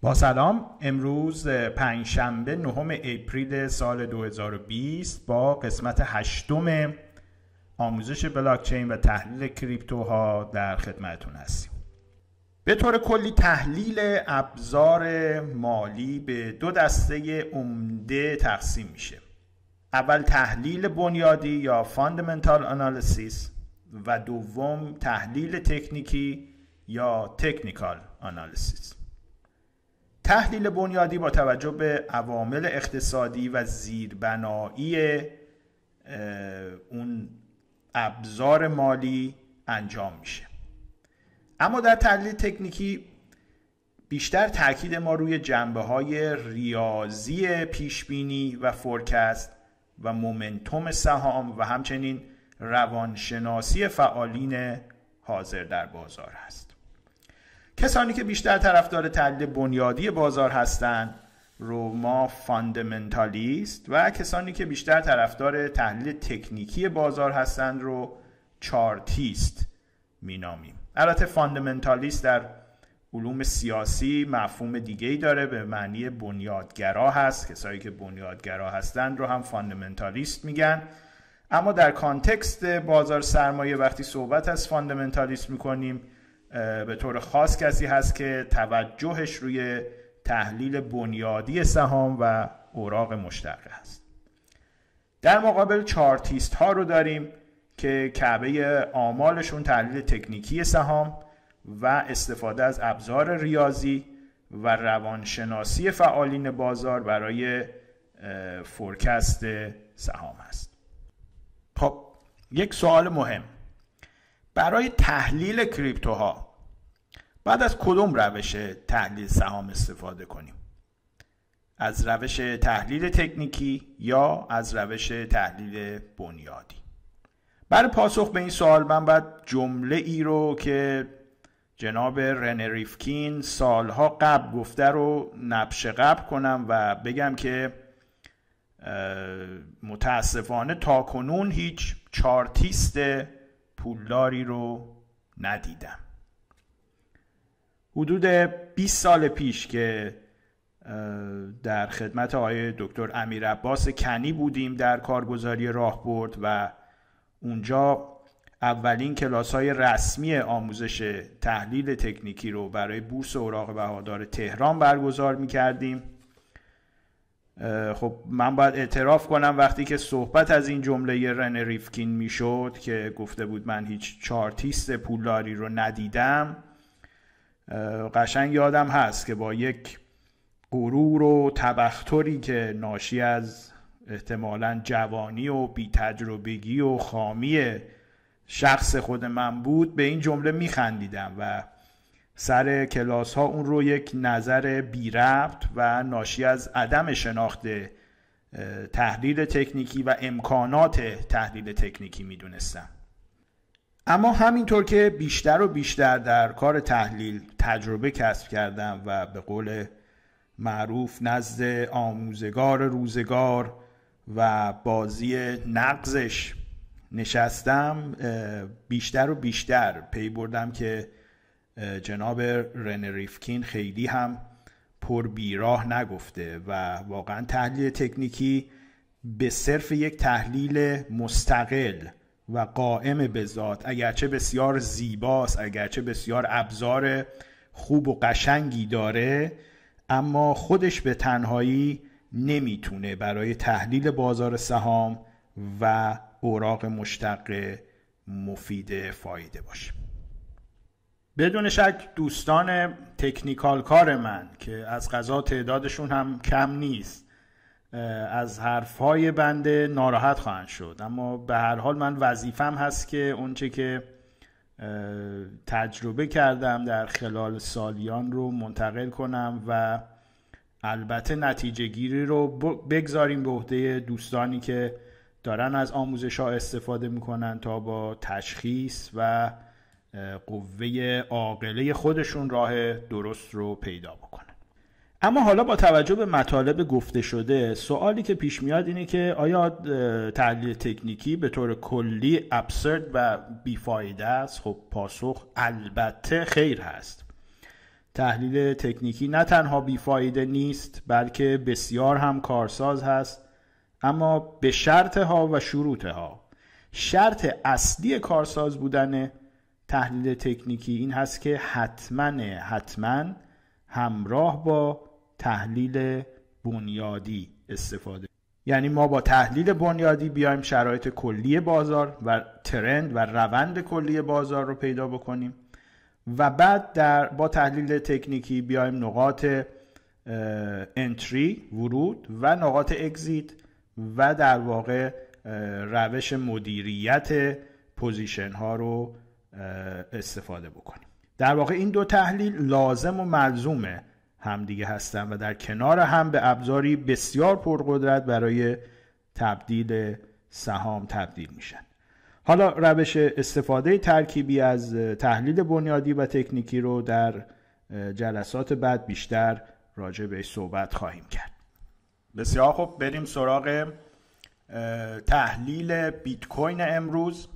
با سلام امروز پنجشنبه نهم اپریل سال 2020 با قسمت هشتم آموزش بلاکچین و تحلیل کریپتوها در خدمتتون هستیم. به طور کلی تحلیل ابزار مالی به دو دسته عمده تقسیم میشه. اول تحلیل بنیادی یا fundamental analysis و دوم تحلیل تکنیکی یا تکنیکال آنالیسیس تحلیل بنیادی با توجه به عوامل اقتصادی و زیربنایی اون ابزار مالی انجام میشه. اما در تحلیل تکنیکی بیشتر تاکید ما روی جنبه های ریاضی پیشبینی و فورکست و مومنتوم سهام و همچنین روانشناسی فعالین حاضر در بازار هست کسانی که بیشتر طرفدار تحلیل بنیادی بازار هستند رو ما fundamentalist و کسانی که بیشتر طرفدار تحلیل تکنیکی بازار هستند رو chartist مینامیم. البته fundamentalist در علوم سیاسی مفهوم دیگه ای داره به معنی بنیادگرا هست. کسایی که بنیادگرا هستند رو هم fundamentalist میگن. اما در context بازار سرمایه وقتی صحبت از fundamentalist می‌کنیم به طور خاص کسی هست که توجهش روی تحلیل بنیادی سهام و اوراق مشتقه هست در مقابل chartist ها رو داریم که کعبه آمالشون تحلیل تکنیکی سهام و استفاده از ابزار ریاضی و روانشناسی فعالین بازار برای فورکست سهام است. خب یک سوال مهم. برای تحلیل کریپتوها. بعد از کدوم روش تحلیل سهام استفاده کنیم؟ از روش تحلیل تکنیکی یا از روش تحلیل بنیادی؟ برای پاسخ به این سوال من باید جمله ای رو که جناب رنه ریفکین سالها قبل گفته رو نبش قبل کنم و بگم که متاسفانه تا کنون هیچ چارتیست پولداری رو ندیدم. حدود 20 سال پیش که در خدمت آقای دکتر امیر عباس کنی بودیم در کارگزاری راهبرد و اونجا اولین کلاس های رسمی آموزش تحلیل تکنیکی رو برای بورس اوراق بهادار تهران برگزار می کردیم خب من باید اعتراف کنم وقتی که صحبت از این جمله رن ریفکین می‌شد که گفته بود من هیچ چارتیست پولداری رو ندیدم قشنگ یادم هست که با یک غرور و تبختری که ناشی از احتمالا جوانی و بی تجربگی و خامی شخص خود من بود به این جمله میخندیدم و سر کلاس ها اون رو یک نظر بی ربط و ناشی از عدم شناخت تحلیل تکنیکی و امکانات تحلیل تکنیکی می‌دونستم. اما همینطور که بیشتر و بیشتر در کار تحلیل تجربه کسب کردم و به قول معروف نزد آموزگار روزگار و بازی نقزش نشستم بیشتر و بیشتر پی بردم که جناب رن ریفکین خیلی هم پر بیراه نگفته و واقعا تحلیل تکنیکی به صرف یک تحلیل مستقل و قائم به ذات اگرچه بسیار زیباست اگرچه بسیار ابزار خوب و قشنگی داره اما خودش به تنهایی نمی‌تونه برای تحلیل بازار سهام و اوراق مشتق مفید فایده باشه. بدون شک دوستان تکنیکال کار من که از غذا تعدادشون هم کم نیست از حرفهای بنده ناراحت خواهند شد. اما به هر حال من وظیفم هست که اونچه که تجربه کردم در خلال سالیان رو منتقل کنم و البته نتیجه گیری رو بگذاریم به عهده دوستانی که دارن از آموزش ها استفاده می‌کنن تا با تشخیص و قوه عاقله خودشون راه درست رو پیدا بکنن. اما حالا با توجه به مطالب گفته شده سوالی که پیش میاد اینه که آیا تحلیل تکنیکی به طور کلی ابسرد و بیفایده است؟ خب پاسخ البته خیر هست. تحلیل تکنیکی نه تنها بیفایده نیست بلکه بسیار هم کارساز هست. اما به شرط ها و شروط ها شرط اصلی کارساز بودن تحلیل تکنیکی این هست که حتما حتما همراه با تحلیل بنیادی استفاده. یعنی ما با تحلیل بنیادی بیایم شرایط کلی بازار و ترند و روند کلی بازار رو پیدا بکنیم و بعد در با تحلیل تکنیکی بیایم نقاط انتری ورود و نقاط اگزیت و در واقع روش مدیریت position ها رو استفاده بکنیم. در واقع این دو تحلیل لازم و ملزومه. همدیگه هستن و در کنار هم به ابزاری بسیار پرقدرت برای تحلیل سهام تبدیل میشن. حالا روش استفاده ترکیبی از تحلیل بنیادی و تکنیکی رو در جلسات بعد بیشتر راجع به صحبت خواهیم کرد. بسیار خب بریم سراغ تحلیل بیت کوین امروز.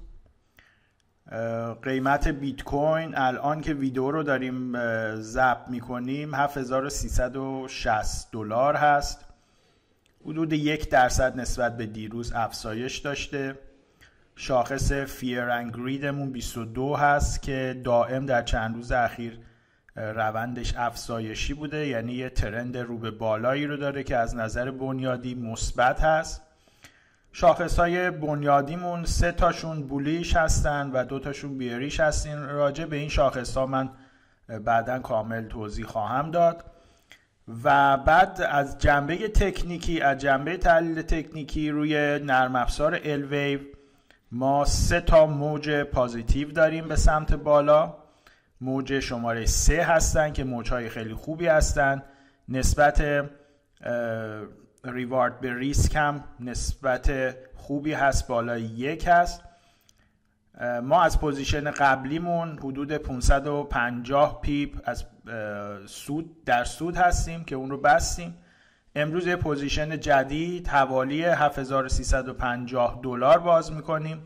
قیمت بیت کوین الان که ویدیو رو داریم ضبط می‌کنیم 7360 دلار هست. حدود یک درصد نسبت به دیروز افزایش داشته. شاخص فیر انگریدمون 22 هست که دائم در چند روز اخیر روندش افزایشی بوده. یعنی یه ترند رو به بالایی رو داره که از نظر بنیادی مثبت هست. شاخص های بنیادیمون سه تاشون بولیش هستن و دو تاشون بیریش هستین. راجع به این شاخص ها من بعدا کامل توضیح خواهم داد. و بعد از جنبه تکنیکی از جنبه تحلیل تکنیکی روی نرم افزار الویو ما سه تا موج پازیتیو داریم به سمت بالا. موج شماره سه هستن که موج های خیلی خوبی هستن. نسبت reward به ریسک هم نسبت خوبی هست بالای یک هست. ما از position قبلیمون حدود 550 pip از سود در سود هستیم که اون رو بستیم. امروز یه position جدید حوالی 7350 دلار باز می‌کنیم.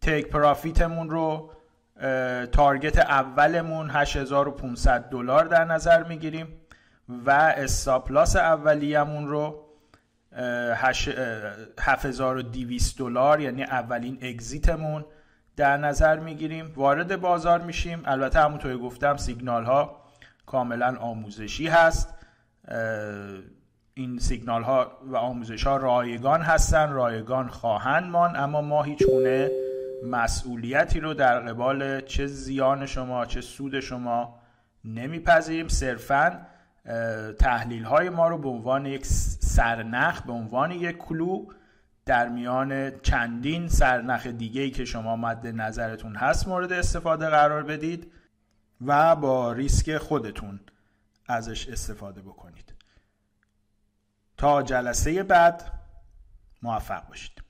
تیک پرافیتمون رو تارگت اولمون 8500 دلار در نظر می‌گیریم و استاپلاس اولیه‌مون رو 7200 دلار یعنی اولین اگزیتمون در نظر می‌گیریم. وارد بازار میشیم. البته همونطور گفتم سیگنال ها کاملا آموزشی هست. این سیگنال ها و آموزش ها رایگان هستن رایگان خواهند مان اما ما هیچ گونه مسئولیتی رو در قبال چه زیان شما چه سود شما نمیپذیریم. صرفا تحلیل های ما رو به عنوان یک سرنخ به عنوان یک کلو در میان چندین سرنخ دیگه که شما مد نظرتون هست مورد استفاده قرار بدید و با ریسک خودتون ازش استفاده بکنید. تا جلسه بعد موفق باشید.